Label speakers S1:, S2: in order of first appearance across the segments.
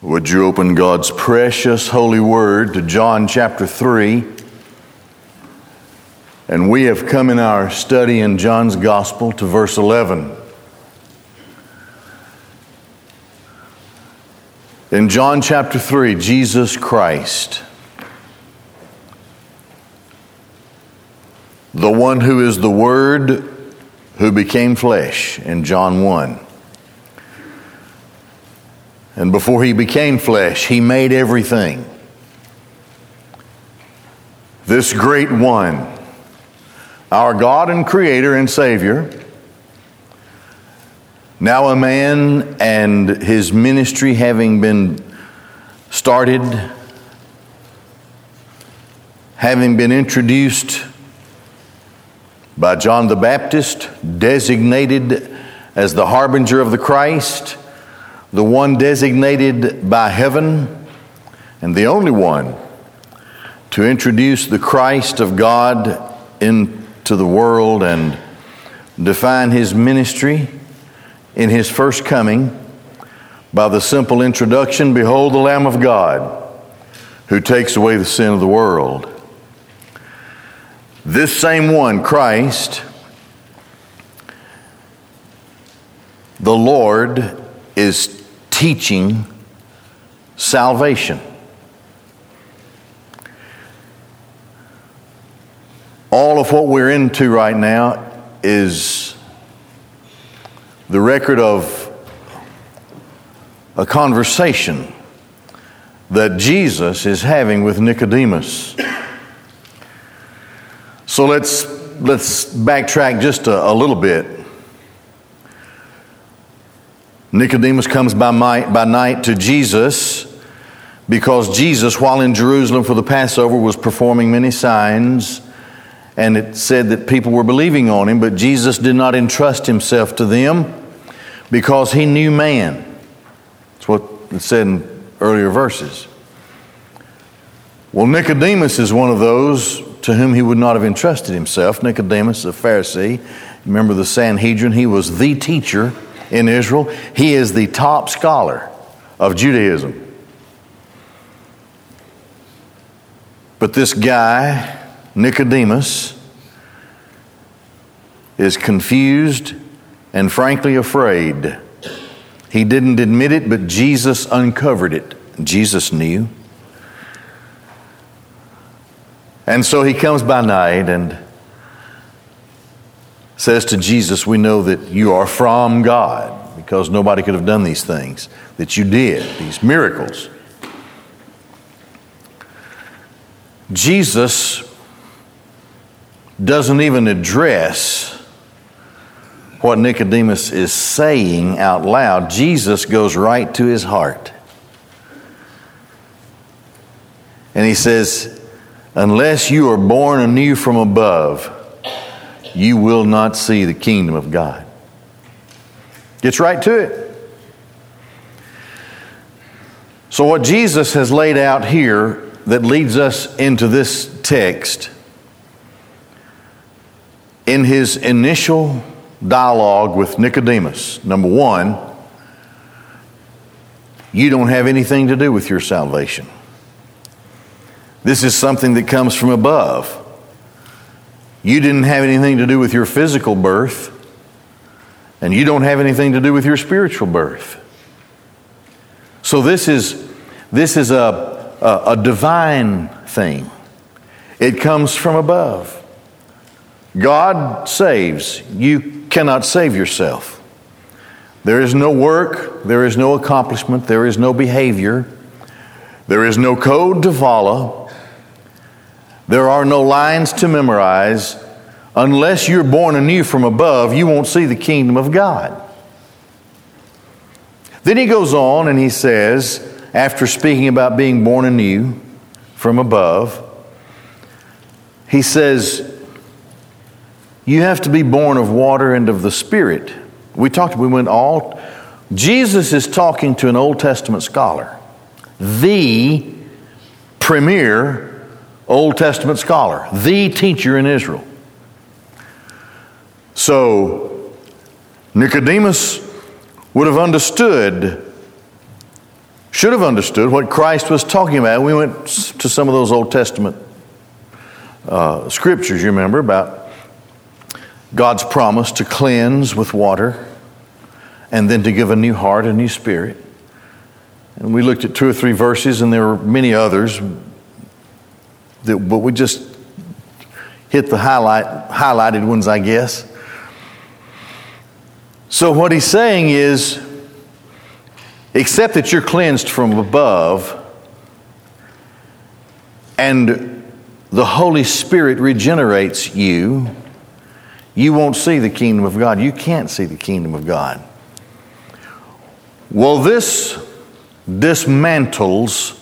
S1: Would you open God's precious holy word to John chapter 3? And we have come in our study in John's gospel to verse 11. In John chapter 3, Jesus Christ, the one who is the Word who became flesh, in John 1. And before he became flesh, he made everything. This great one, our God and Creator and Savior, now a man and his ministry having been started, having been introduced by John the Baptist, designated as the harbinger of the Christ the one designated by heaven and the only one to introduce the Christ of God into the world and define his ministry in his first coming by the simple introduction Behold the Lamb of God who takes away the sin of the world. This same one, Christ, the Lord, is teaching salvation. All of what we're into right now is the record of a conversation that Jesus is having with Nicodemus. So let's, let's backtrack just a, a little bit. Nicodemus comes by, night, by night to Jesus because Jesus, while in Jerusalem for the Passover, was performing many signs. And it said that people were believing on him, but Jesus did not entrust himself to them because he knew man. That's what it said in earlier verses. Well, Nicodemus is one of those to whom he would not have entrusted himself. Nicodemus, a Pharisee, remember the Sanhedrin, he was the teacher in Israel. He is the top scholar of Judaism. But this guy, Nicodemus, is confused and frankly afraid. He didn't admit it, but Jesus uncovered it. Jesus knew. And so he comes by night and says to Jesus, We know that you are from God because nobody could have done these things that you did, these miracles. Jesus doesn't even address what Nicodemus is saying out loud. Jesus goes right to his heart. And he says, Unless you are born anew from above, you will not see the kingdom of God. Gets right to it. So, what Jesus has laid out here that leads us into this text in his initial dialogue with Nicodemus, number one, you don't have anything to do with your salvation. This is something that comes from above. You didn't have anything to do with your physical birth, and you don't have anything to do with your spiritual birth. So this is this is a, a, a divine thing. It comes from above. God saves. You cannot save yourself. There is no work, there is no accomplishment, there is no behavior, there is no code to follow. There are no lines to memorize. Unless you're born anew from above, you won't see the kingdom of God. Then he goes on and he says, after speaking about being born anew from above, he says, You have to be born of water and of the Spirit. We talked, we went all. Jesus is talking to an Old Testament scholar, the premier Old Testament scholar, the teacher in Israel. So, Nicodemus would have understood should have understood what Christ was talking about. We went to some of those Old Testament uh, scriptures, you remember, about God's promise to cleanse with water and then to give a new heart, a new spirit. And we looked at two or three verses, and there were many others, that, but we just hit the highlight, highlighted ones, I guess. So, what he's saying is, except that you're cleansed from above, and the Holy Spirit regenerates you, you won't see the kingdom of God. You can't see the kingdom of God. Well, this dismantles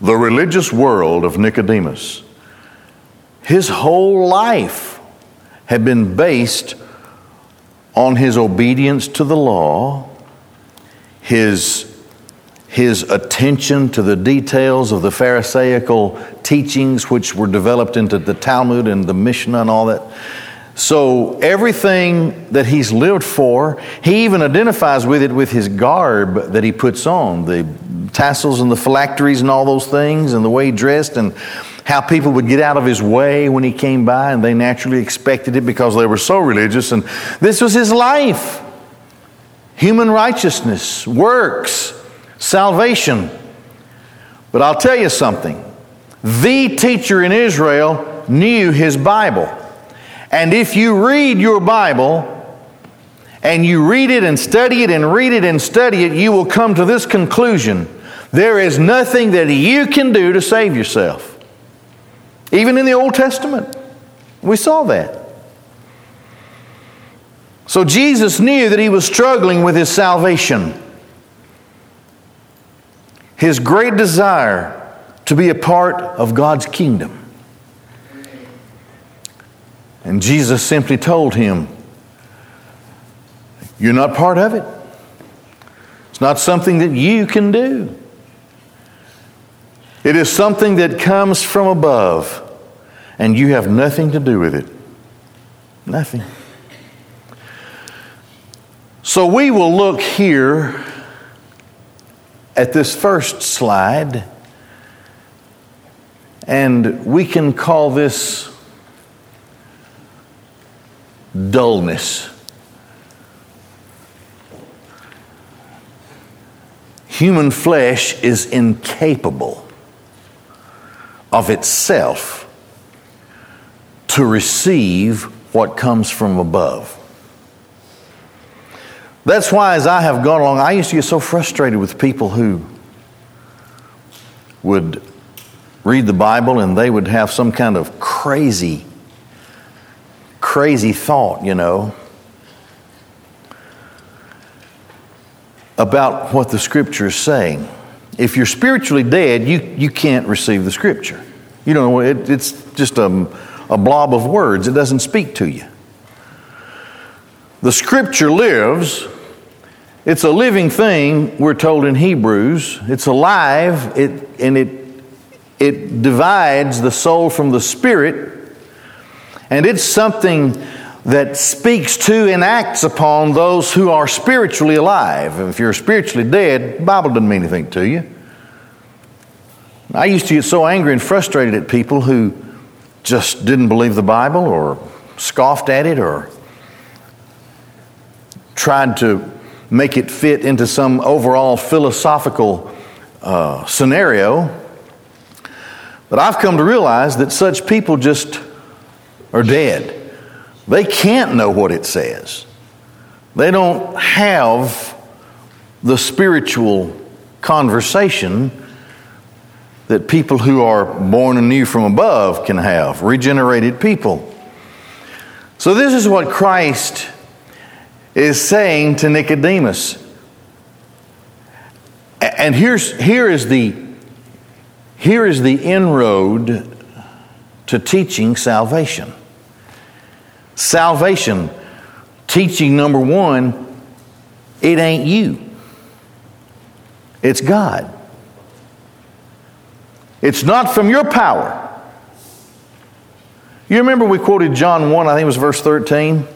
S1: the religious world of Nicodemus. His whole life had been based on his obedience to the law, his, his attention to the details of the Pharisaical teachings, which were developed into the Talmud and the Mishnah and all that. So, everything that he's lived for, he even identifies with it with his garb that he puts on the tassels and the phylacteries and all those things, and the way he dressed, and how people would get out of his way when he came by, and they naturally expected it because they were so religious. And this was his life human righteousness, works, salvation. But I'll tell you something the teacher in Israel knew his Bible. And if you read your Bible, and you read it and study it and read it and study it, you will come to this conclusion there is nothing that you can do to save yourself. Even in the Old Testament, we saw that. So Jesus knew that he was struggling with his salvation. His great desire to be a part of God's kingdom. And Jesus simply told him, You're not part of it. It's not something that you can do. It is something that comes from above, and you have nothing to do with it. Nothing. So we will look here at this first slide, and we can call this dullness. Human flesh is incapable of itself to receive what comes from above. That's why, as I have gone along, I used to get so frustrated with people who would read the Bible and they would have some kind of crazy crazy thought, you know, about what the scripture is saying. If you're spiritually dead, you, you can't receive the scripture. You know, it, it's just a, a blob of words, it doesn't speak to you. The scripture lives. It's a living thing, we're told in Hebrews. It's alive, it, and it, it divides the soul from the spirit and it's something that speaks to and acts upon those who are spiritually alive. If you're spiritually dead, the Bible doesn't mean anything to you. I used to get so angry and frustrated at people who just didn't believe the Bible or scoffed at it or tried to make it fit into some overall philosophical uh, scenario. But I've come to realize that such people just are dead. They can't know what it says. They don't have the spiritual conversation that people who are born anew from above can have, regenerated people. So, this is what Christ is saying to Nicodemus. And here's, here, is the, here is the inroad to teaching salvation. Salvation, teaching number one, it ain't you, it's God. It's not from your power. You remember we quoted John 1, I think it was verse 13?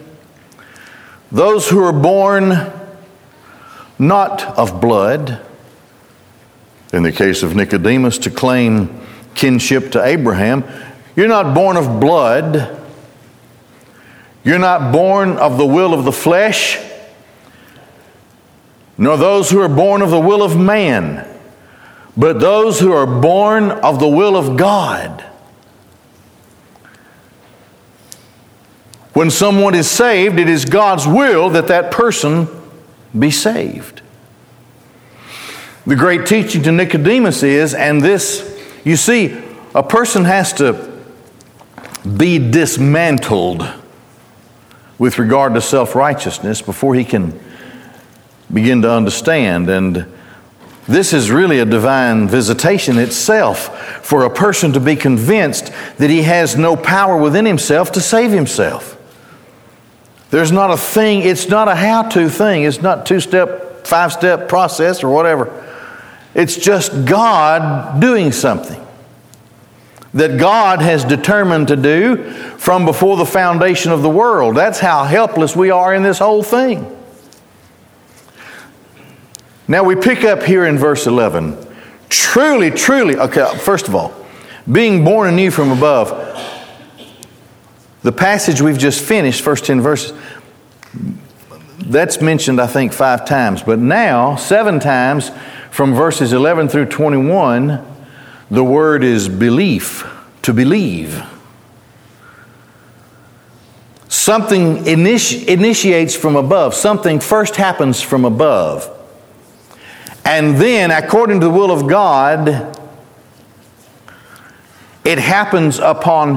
S1: Those who are born not of blood, In the case of Nicodemus, to claim kinship to Abraham, you're not born of blood, you're not born of the will of the flesh, nor those who are born of the will of man, but those who are born of the will of God. When someone is saved, it is God's will that that person be saved. The great teaching to Nicodemus is, and this, you see, a person has to be dismantled with regard to self righteousness before he can begin to understand. And this is really a divine visitation itself for a person to be convinced that he has no power within himself to save himself. There's not a thing, it's not a how to thing, it's not two step, five step process or whatever. It's just God doing something that God has determined to do from before the foundation of the world. That's how helpless we are in this whole thing. Now we pick up here in verse 11. Truly, truly, okay, first of all, being born anew from above. The passage we've just finished, first 10 verses, that's mentioned, I think, five times. But now, seven times from verses 11 through 21, the word is belief, to believe. Something initi- initiates from above, something first happens from above. And then, according to the will of God, it happens upon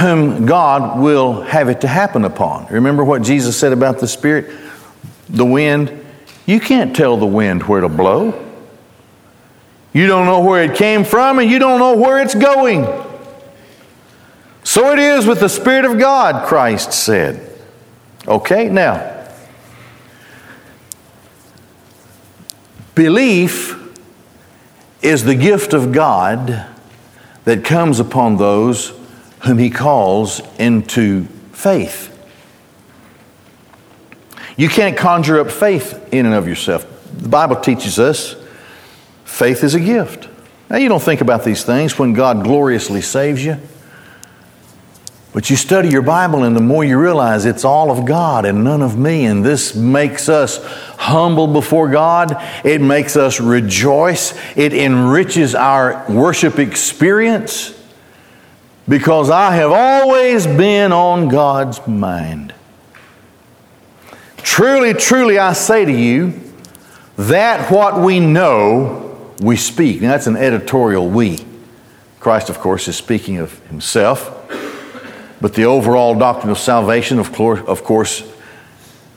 S1: whom God will have it to happen upon. Remember what Jesus said about the Spirit? The wind. You can't tell the wind where to blow. You don't know where it came from, and you don't know where it's going. So it is with the Spirit of God, Christ said. Okay, now, belief is the gift of God that comes upon those whom He calls into faith. You can't conjure up faith in and of yourself. The Bible teaches us Faith is a gift. Now, you don't think about these things when God gloriously saves you. But you study your Bible, and the more you realize it's all of God and none of me, and this makes us humble before God. It makes us rejoice. It enriches our worship experience because I have always been on God's mind. Truly, truly, I say to you that what we know we speak. Now, that's an editorial we. Christ, of course, is speaking of himself. But the overall doctrine of salvation, of course,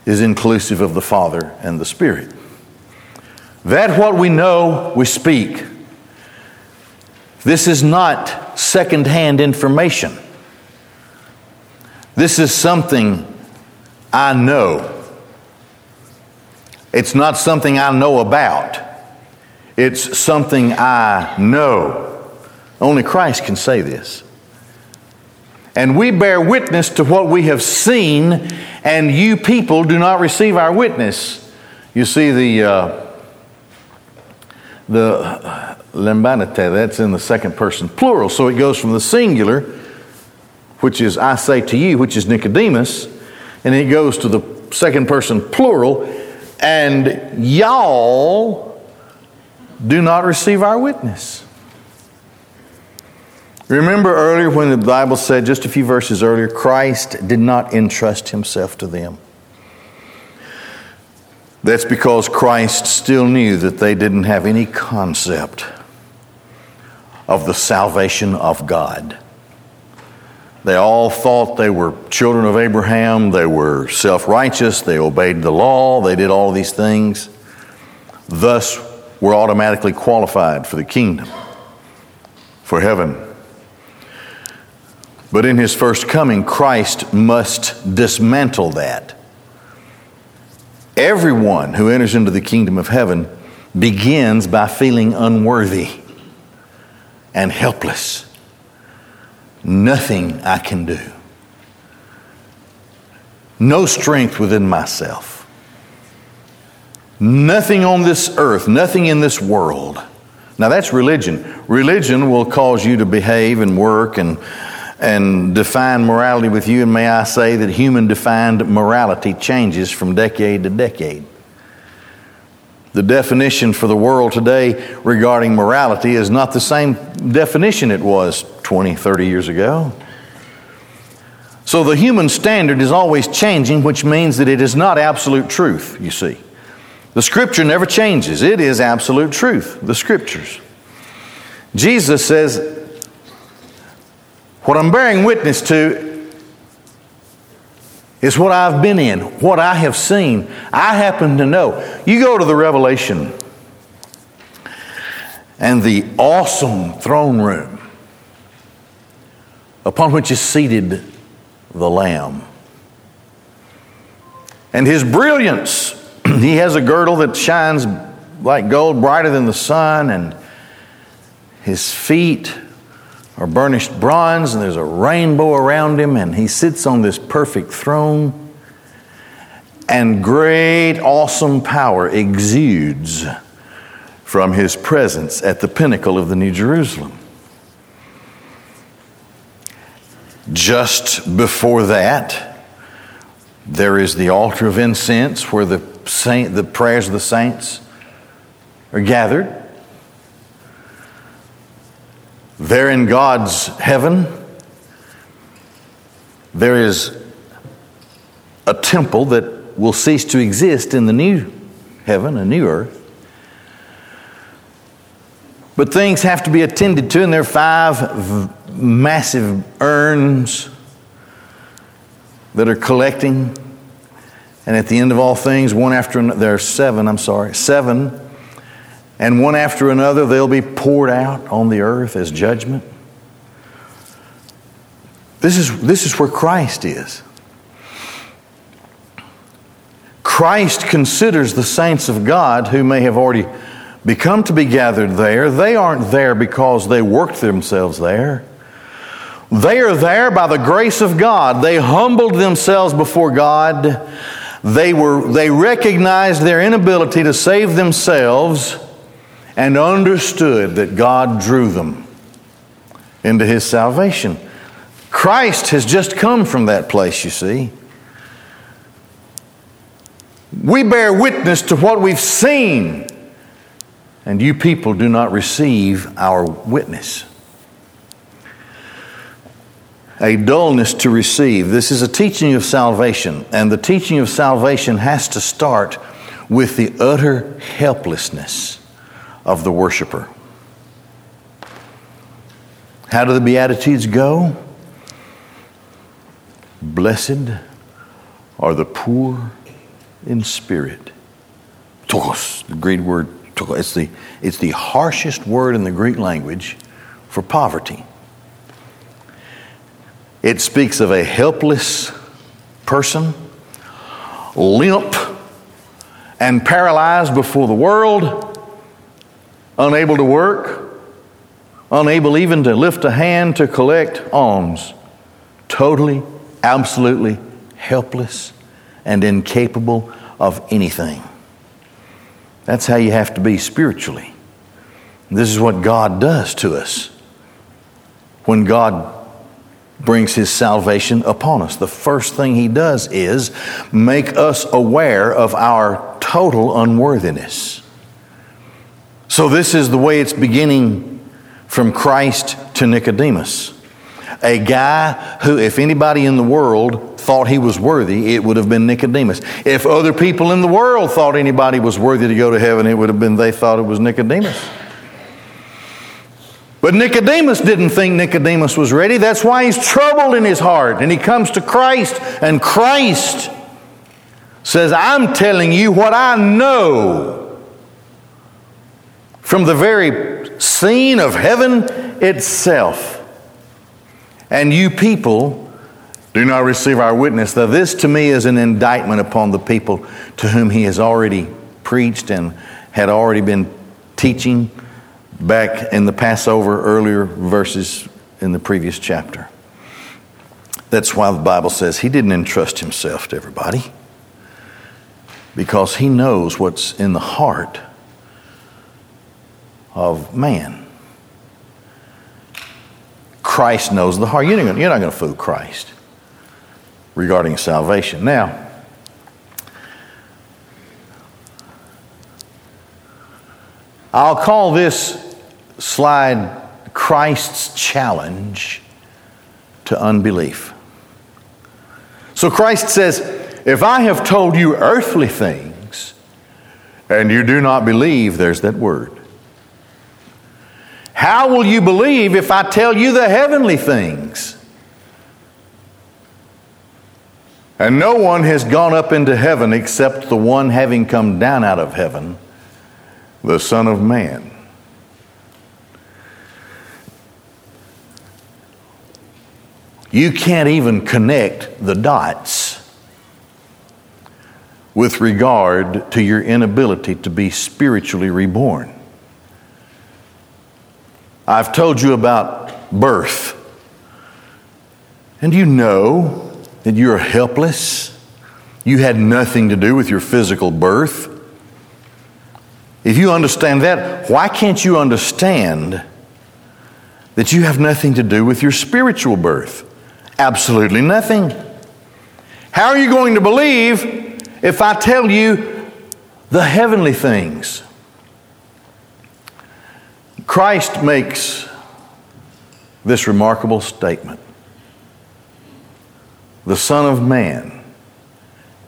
S1: is inclusive of the Father and the Spirit. That what we know, we speak. This is not secondhand information. This is something I know. It's not something I know about. It's something I know. Only Christ can say this. And we bear witness to what we have seen, and you people do not receive our witness. You see, the, uh, the lambanete, that's in the second person plural. So it goes from the singular, which is I say to you, which is Nicodemus, and it goes to the second person plural, and y'all do not receive our witness. Remember earlier when the Bible said, just a few verses earlier, Christ did not entrust himself to them. That's because Christ still knew that they didn't have any concept of the salvation of God. They all thought they were children of Abraham, they were self righteous, they obeyed the law, they did all these things. Thus, were automatically qualified for the kingdom, for heaven. But in his first coming, Christ must dismantle that. Everyone who enters into the kingdom of heaven begins by feeling unworthy and helpless. Nothing I can do. No strength within myself. Nothing on this earth, nothing in this world Now that's religion. Religion will cause you to behave and work and and define morality with you, and may I say that human defined morality changes from decade to decade. The definition for the world today regarding morality is not the same definition it was 20, 30 years ago. So the human standard is always changing, which means that it is not absolute truth, you see. The scripture never changes, it is absolute truth, the scriptures. Jesus says, What I'm bearing witness to is what I've been in, what I have seen. I happen to know. You go to the Revelation and the awesome throne room upon which is seated the Lamb. And his brilliance, he has a girdle that shines like gold, brighter than the sun, and his feet are burnished bronze, and there's a rainbow around him, and he sits on this perfect throne. And great, awesome power exudes from his presence at the pinnacle of the New Jerusalem. Just before that, there is the altar of incense where the, saint, the prayers of the saints are gathered. There in God's heaven, there is a temple that will cease to exist in the new heaven, a new earth. But things have to be attended to, and there are five massive urns that are collecting. And at the end of all things, one after another, there are seven, I'm sorry, seven. And one after another, they'll be poured out on the earth as judgment. This is, this is where Christ is. Christ considers the saints of God who may have already become to be gathered there. They aren't there because they worked themselves there. They are there by the grace of God. They humbled themselves before God. They, were, they recognized their inability to save themselves and understood that God drew them into His salvation. Christ has just come from that place, you see. We bear witness to what we've seen, and you people do not receive our witness a dullness to receive. This is a teaching of salvation, and the teaching of salvation has to start with the utter helplessness of the worshiper. How do the Beatitudes go? Blessed are the poor in spirit. Ptochos, the Greek word, it's the, it's the harshest word in the Greek language for poverty. It speaks of a helpless person, limp and paralyzed before the world, unable to work, unable even to lift a hand to collect alms, totally, absolutely helpless and incapable of anything. That's how you have to be spiritually. This is what God does to us. When God brings his salvation upon us. The first thing he does is make us aware of our total unworthiness. So, this is the way it's beginning from Christ to Nicodemus. A guy who, if anybody in the world thought he was worthy, it would have been Nicodemus. If other people in the world thought anybody was worthy to go to heaven, it would have been they thought it was Nicodemus. But Nicodemus didn't think Nicodemus was ready. That's why he's troubled in his heart. And he comes to Christ, and Christ says, I'm telling you what I know from the very scene of heaven itself. And you people do not receive our witness. Now, this to me is an indictment upon the people to whom he has already preached and had already been teaching back in the Passover earlier verses in the previous chapter. That's why the Bible says he didn't entrust himself to everybody because he knows what's in the heart of man. Christ knows the heart. You're not going to fool Christ regarding salvation. Now, I'll call this slide Christ's challenge to unbelief. So Christ says, If I have told you earthly things and you do not believe, there's that word. How will you believe if I tell you the heavenly things? And no one has gone up into heaven except the one having come down out of heaven, the Son of Man. You can't even connect the dots with regard to your inability to be spiritually reborn. I've told you about birth. And you know that you're helpless. You had nothing to do with your physical birth. If you understand that, why can't you understand that you have nothing to do with your spiritual birth? Absolutely nothing. How are you going to believe if I tell you the heavenly things? Christ makes this remarkable statement The Son of Man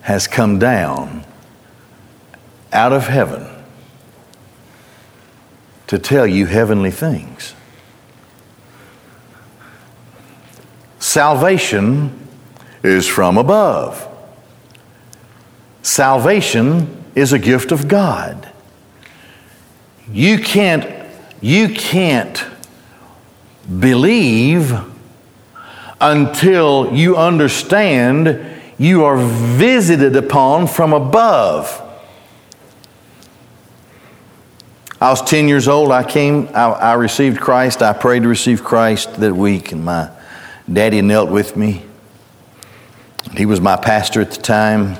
S1: has come down out of heaven to tell you heavenly things. Salvation is from above. Salvation is a gift of God. You can't you can't believe until you understand you are visited upon from above. I was 10 years old. I came, I, I, received Christ. I prayed to receive Christ that week, and my daddy knelt with me. He was my pastor at the time.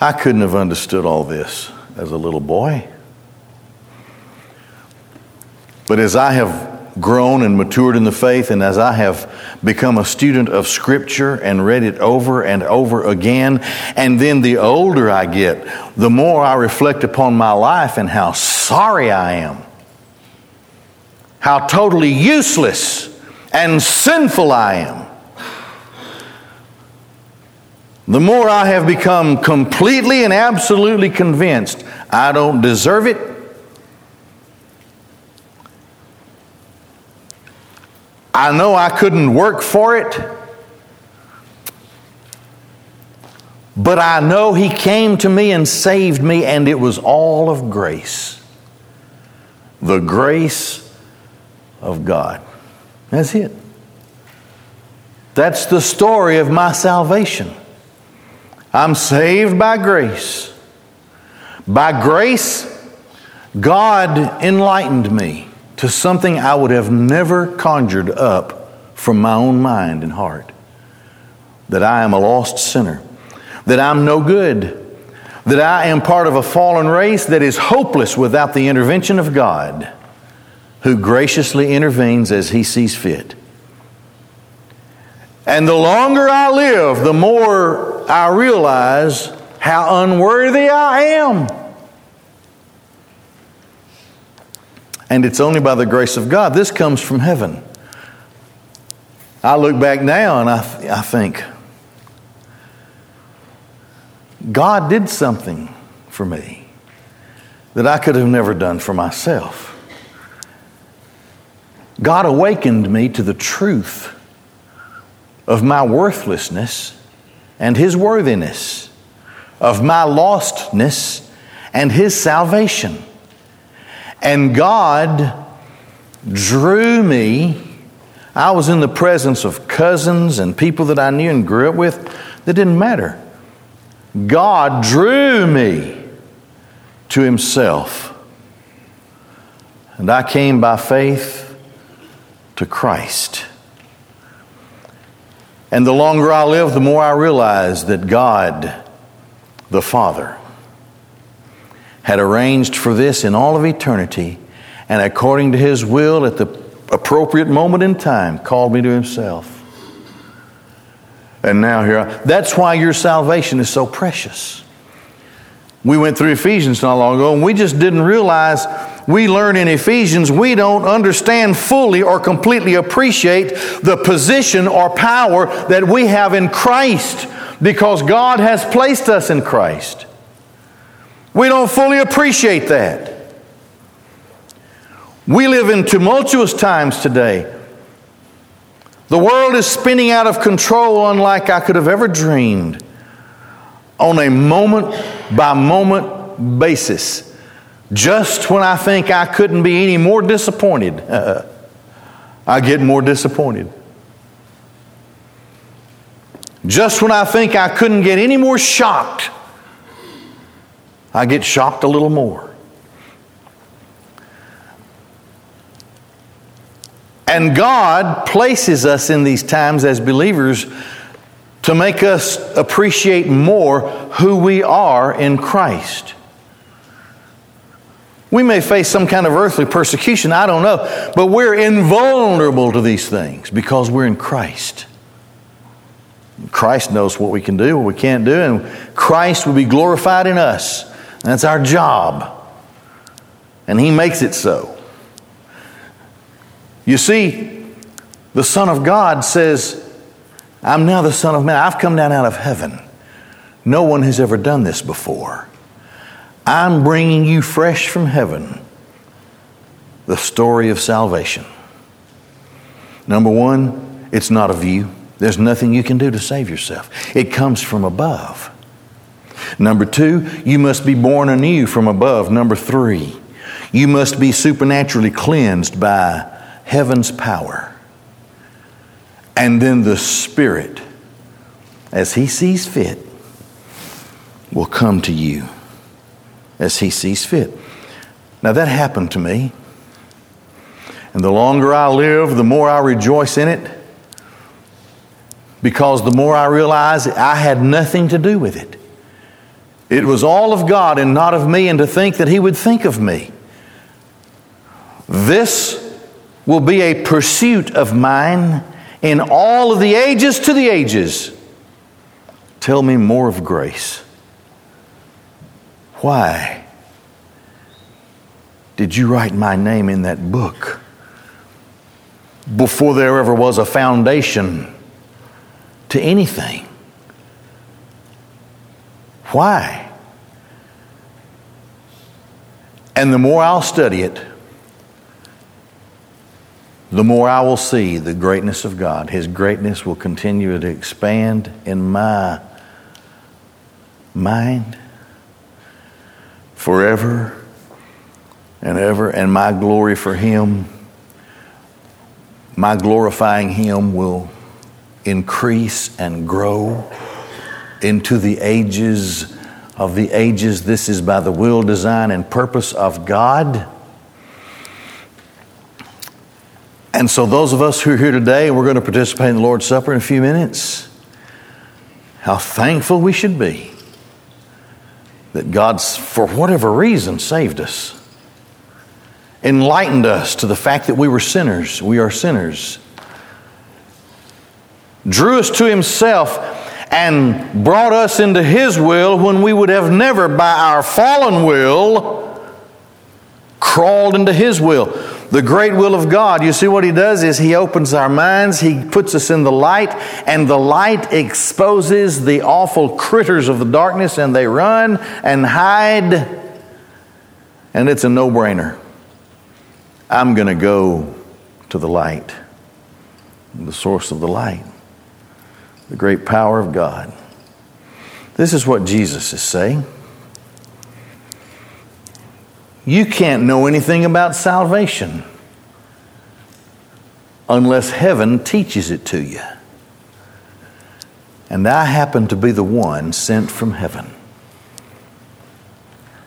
S1: I couldn't have understood all this as a little boy. But as I have grown and matured in the faith, and as I have become a student of Scripture and read it over and over again, and then the older I get, the more I reflect upon my life and how sorry I am, how totally useless and sinful I am. The more I have become completely and absolutely convinced I don't deserve it, I know I couldn't work for it, but I know He came to me and saved me, and it was all of grace. The grace of God. That's it. That's the story of my salvation. I'm saved by grace. By grace, God enlightened me to something I would have never conjured up from my own mind and heart that I am a lost sinner, that I'm no good, that I am part of a fallen race that is hopeless without the intervention of God, who graciously intervenes as He sees fit. And the longer I live, the more I realize how unworthy I am. And it's only by the grace of God. This comes from heaven. I look back now and I, I think, God did something for me that I could have never done for myself. God awakened me to the truth of my worthlessness and His worthiness, of my lostness and His salvation. And God drew me. I was in the presence of cousins and people that I knew and grew up with that didn't matter. God drew me to Himself. And I came by faith to Christ. And the longer I live, the more I realize that God, the Father, had arranged for this in all of eternity and according to his will at the appropriate moment in time called me to himself. And now here, I, that's why your salvation is so precious. We went through Ephesians not long ago, and we just didn't realize we learn in Ephesians we don't understand fully or completely appreciate the position or power that we have in Christ because God has placed us in Christ. We don't fully appreciate that. We live in tumultuous times today. The world is spinning out of control unlike I could have ever dreamed on a moment by moment basis. Just when I think I couldn't be any more disappointed, uh, I get more disappointed. Just when I think I couldn't get any more shocked, I get shocked a little more. And God places us in these times as believers to make us appreciate more who we are in Christ. We may face some kind of earthly persecution, I don't know, but we're invulnerable to these things because we're in Christ. Christ knows what we can do, what we can't do, and Christ will be glorified in us. That's our job. And He makes it so. You see, the Son of God says, I'm now the Son of Man. I've come down out of heaven. No one has ever done this before. I'm bringing you fresh from heaven the story of salvation. Number one, it's not of you. There's nothing you can do to save yourself, it comes from above. Number two, you must be born anew from above. Number three, you must be supernaturally cleansed by heaven's power. And then the Spirit, as He sees fit, will come to you as He sees fit. Now, that happened to me. And the longer I live, the more I rejoice in it because the more I realize I had nothing to do with it. It was all of God and not of me, and to think that He would think of me. This will be a pursuit of mine in all of the ages to the ages. Tell me more of grace. Why did you write my name in that book before there ever was a foundation to anything? Why? And the more I'll study it, the more I will see the greatness of God. His greatness will continue to expand in my mind forever and ever, and my glory for Him, my glorifying Him will increase and grow into the ages of the ages. This is by the will, design, and purpose of God. And so, those of us who are here today, we're going to participate in the Lord's Supper in a few minutes. How thankful we should be that God, for whatever reason, saved us, enlightened us to the fact that we were sinners. We are sinners. Drew us to Himself and brought us into His will when we would have never, by our fallen will, crawled into His will the great will of God, you see what He does is He opens our minds, He puts us in the light, and the light exposes the awful critters of the darkness, and they run and hide. And it's a no brainer. I'm going to go to the light, the source of the light, the great power of God. This is what Jesus is saying. You can't know anything about salvation unless heaven teaches it to you. And I happen to be the one sent from heaven.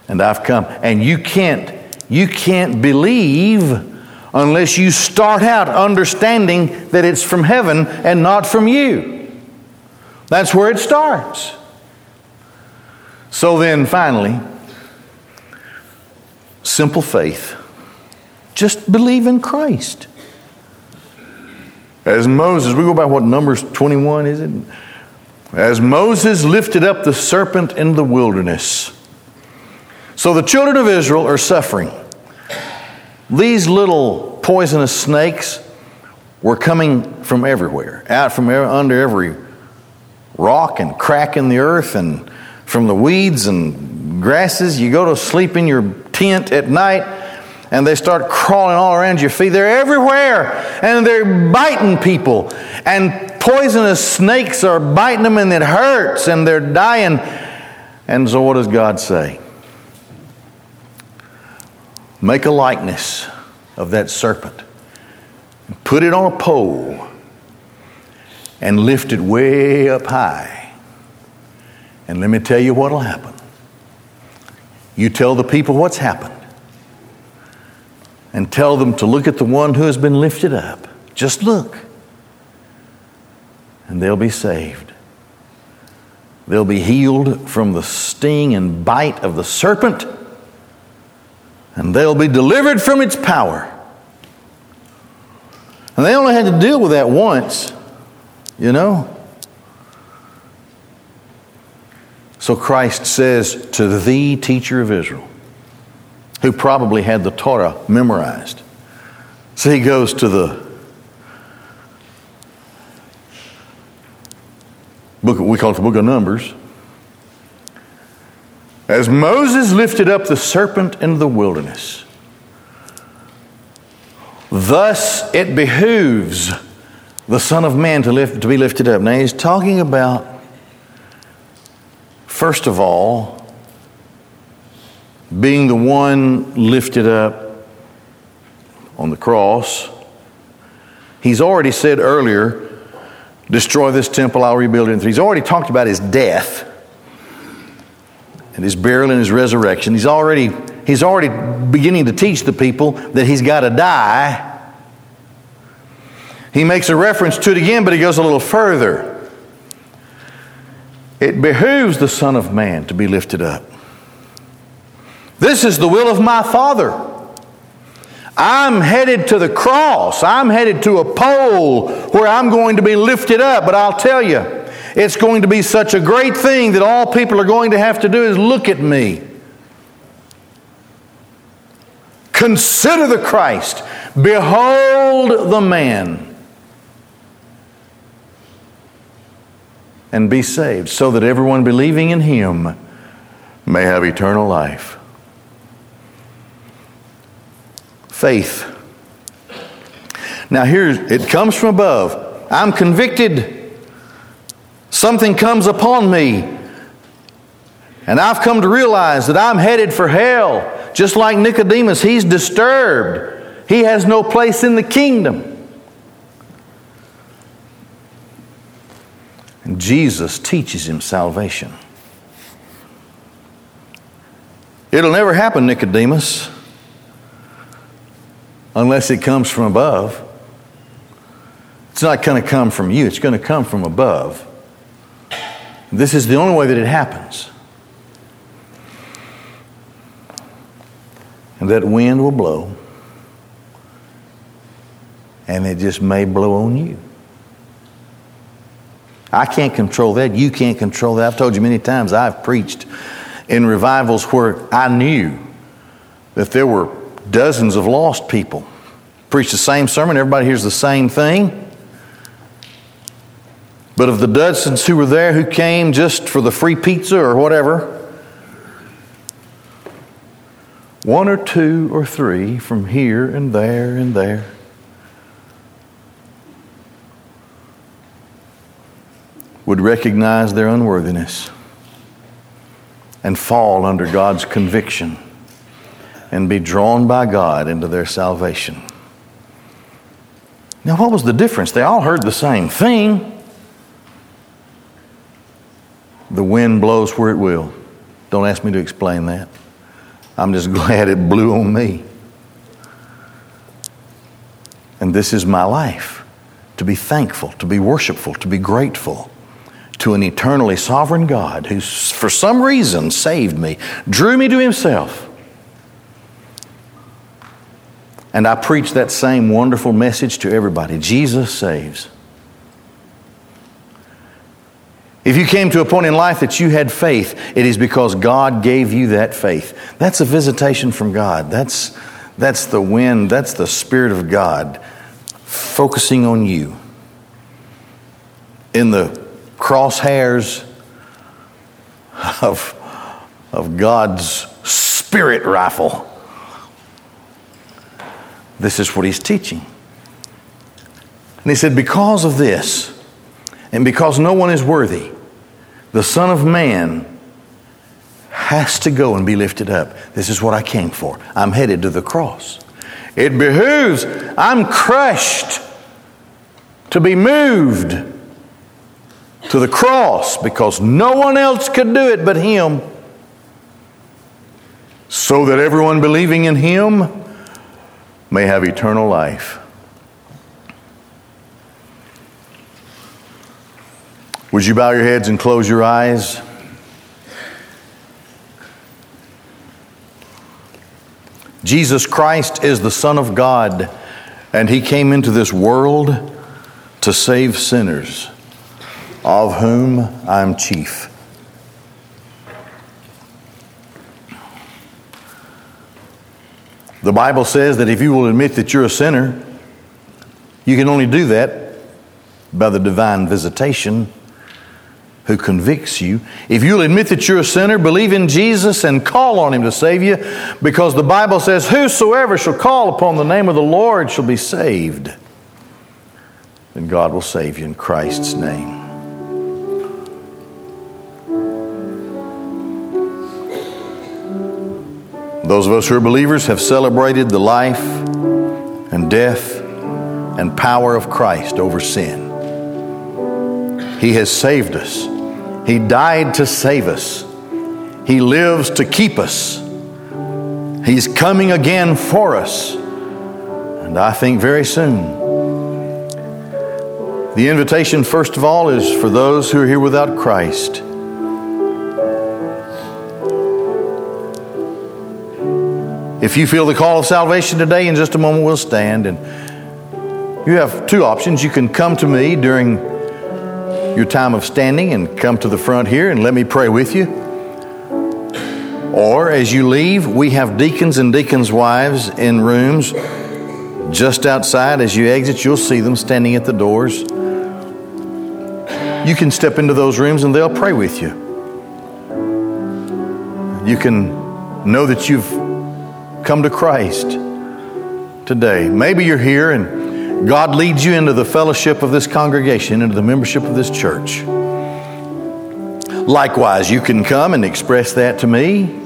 S1: And I've come. And you can't, you can't believe unless you start out understanding that it's from heaven and not from you. That's where it starts. So then, finally, simple faith Just believe in Christ. As Moses, we go by what Numbers 21 is it? As Moses lifted up the serpent in the wilderness. So the children of Israel are suffering. These little poisonous snakes were coming from everywhere, out from under every rock and crack in the earth and from the weeds and grasses. You go to sleep in your tent at night and they start crawling all around your feet. They're everywhere and they're biting people. And poisonous snakes are biting them and it hurts and they're dying. And so, what does God say? Make a likeness of that serpent, put it on a pole, and lift it way up high. And let me tell you what will happen. You tell the people what's happened and tell them to look at the one who has been lifted up. Just look. And they'll be saved. They'll be healed from the sting and bite of the serpent, and they'll be delivered from its power. And they only had to deal with that once, you know. So Christ says to the teacher of Israel, who probably had the Torah memorized. So he goes to the book, we call it the book of Numbers. As Moses lifted up the serpent in the wilderness, thus it behooves the Son of Man to, lift, to be lifted up. Now he's talking about First of all, being the one lifted up on the cross, he's already said earlier, destroy this temple, I'll rebuild it. He's already talked about his death and his burial and his resurrection. He's already, he's already beginning to teach the people that he's got to die. He makes a reference to it again, but he goes a little further. It behooves the Son of Man to be lifted up. This is the will of my Father. I'm headed to the cross. I'm headed to a pole where I'm going to be lifted up. But I'll tell you, it's going to be such a great thing that all people are going to have to do is look at me. Consider the Christ. Behold the man. And be saved, so that everyone believing in him may have eternal life. Faith. Now, here it comes from above. I'm convicted. Something comes upon me. And I've come to realize that I'm headed for hell. Just like Nicodemus, he's disturbed. He has no place in the kingdom. And Jesus teaches him salvation. It'll never happen, Nicodemus, unless it comes from above. It's not going to come from you, it's going to come from above. This is the only way that it happens. And that wind will blow, and it just may blow on you. I can't control that. You can't control that. I've told you many times I've preached in revivals where I knew that there were dozens of lost people. Preach the same sermon, everybody hears the same thing. But of the dozens who were there who came just for the free pizza or whatever, one or two or three from here and there and there would recognize their unworthiness and fall under God's conviction and be drawn by God into their salvation. Now, what was the difference? They all heard the same thing. The wind blows where it will. Don't ask me to explain that. I'm just glad it blew on me. And this is my life to be thankful, to be worshipful, to be grateful to an eternally sovereign God who, for some reason, saved me, drew me to Himself, And I preach that same wonderful message to everybody Jesus saves. If you came to a point in life that you had faith, it is because God gave you that faith. That's a visitation from God. That's, that's the wind, that's the Spirit of God focusing on you. In the crosshairs of, of God's spirit rifle. This is what he's teaching. And he said, Because of this, and because no one is worthy, the Son of Man has to go and be lifted up. This is what I came for. I'm headed to the cross. It behooves, I'm crushed to be moved to the cross because no one else could do it but Him. So that everyone believing in Him may have eternal life. Would you bow your heads and close your eyes? Jesus Christ is the Son of God, and He came into this world to save sinners, of whom I'm chief. The Bible says that if you will admit that you're a sinner, you can only do that by the divine visitation who convicts you. If you'll admit that you're a sinner, believe in Jesus and call on Him to save you, because the Bible says, Whosoever shall call upon the name of the Lord shall be saved. Then God will save you in Christ's name. Those of us who are believers have celebrated the life and death and power of Christ over sin. He has saved us. He died to save us. He lives to keep us. He's coming again for us. And I think very soon. The invitation, first of all, is for those who are here without Christ. If you feel the call of salvation today, in just a moment we'll stand. And you have two options. You can come to me during your time of standing and come to the front here and let me pray with you. Or as you leave, we have deacons and deacons' wives in rooms just outside. As you exit, you'll see them standing at the doors. You can step into those rooms and they'll pray with you. You can know that you've come to Christ today. Maybe you're here and God leads you into the fellowship of this congregation, into the membership of this church. Likewise, you can come and express that to me.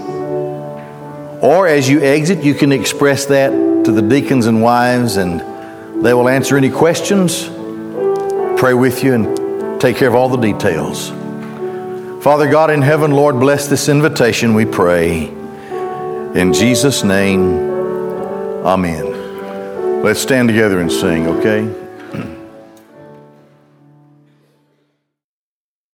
S1: Or as you exit, you can express that to the deacons and wives, and they will answer any questions, pray with you, and take care of all the details. Father God in heaven, Lord, bless this invitation, we pray. In Jesus' name, amen. Let's stand together and sing, okay?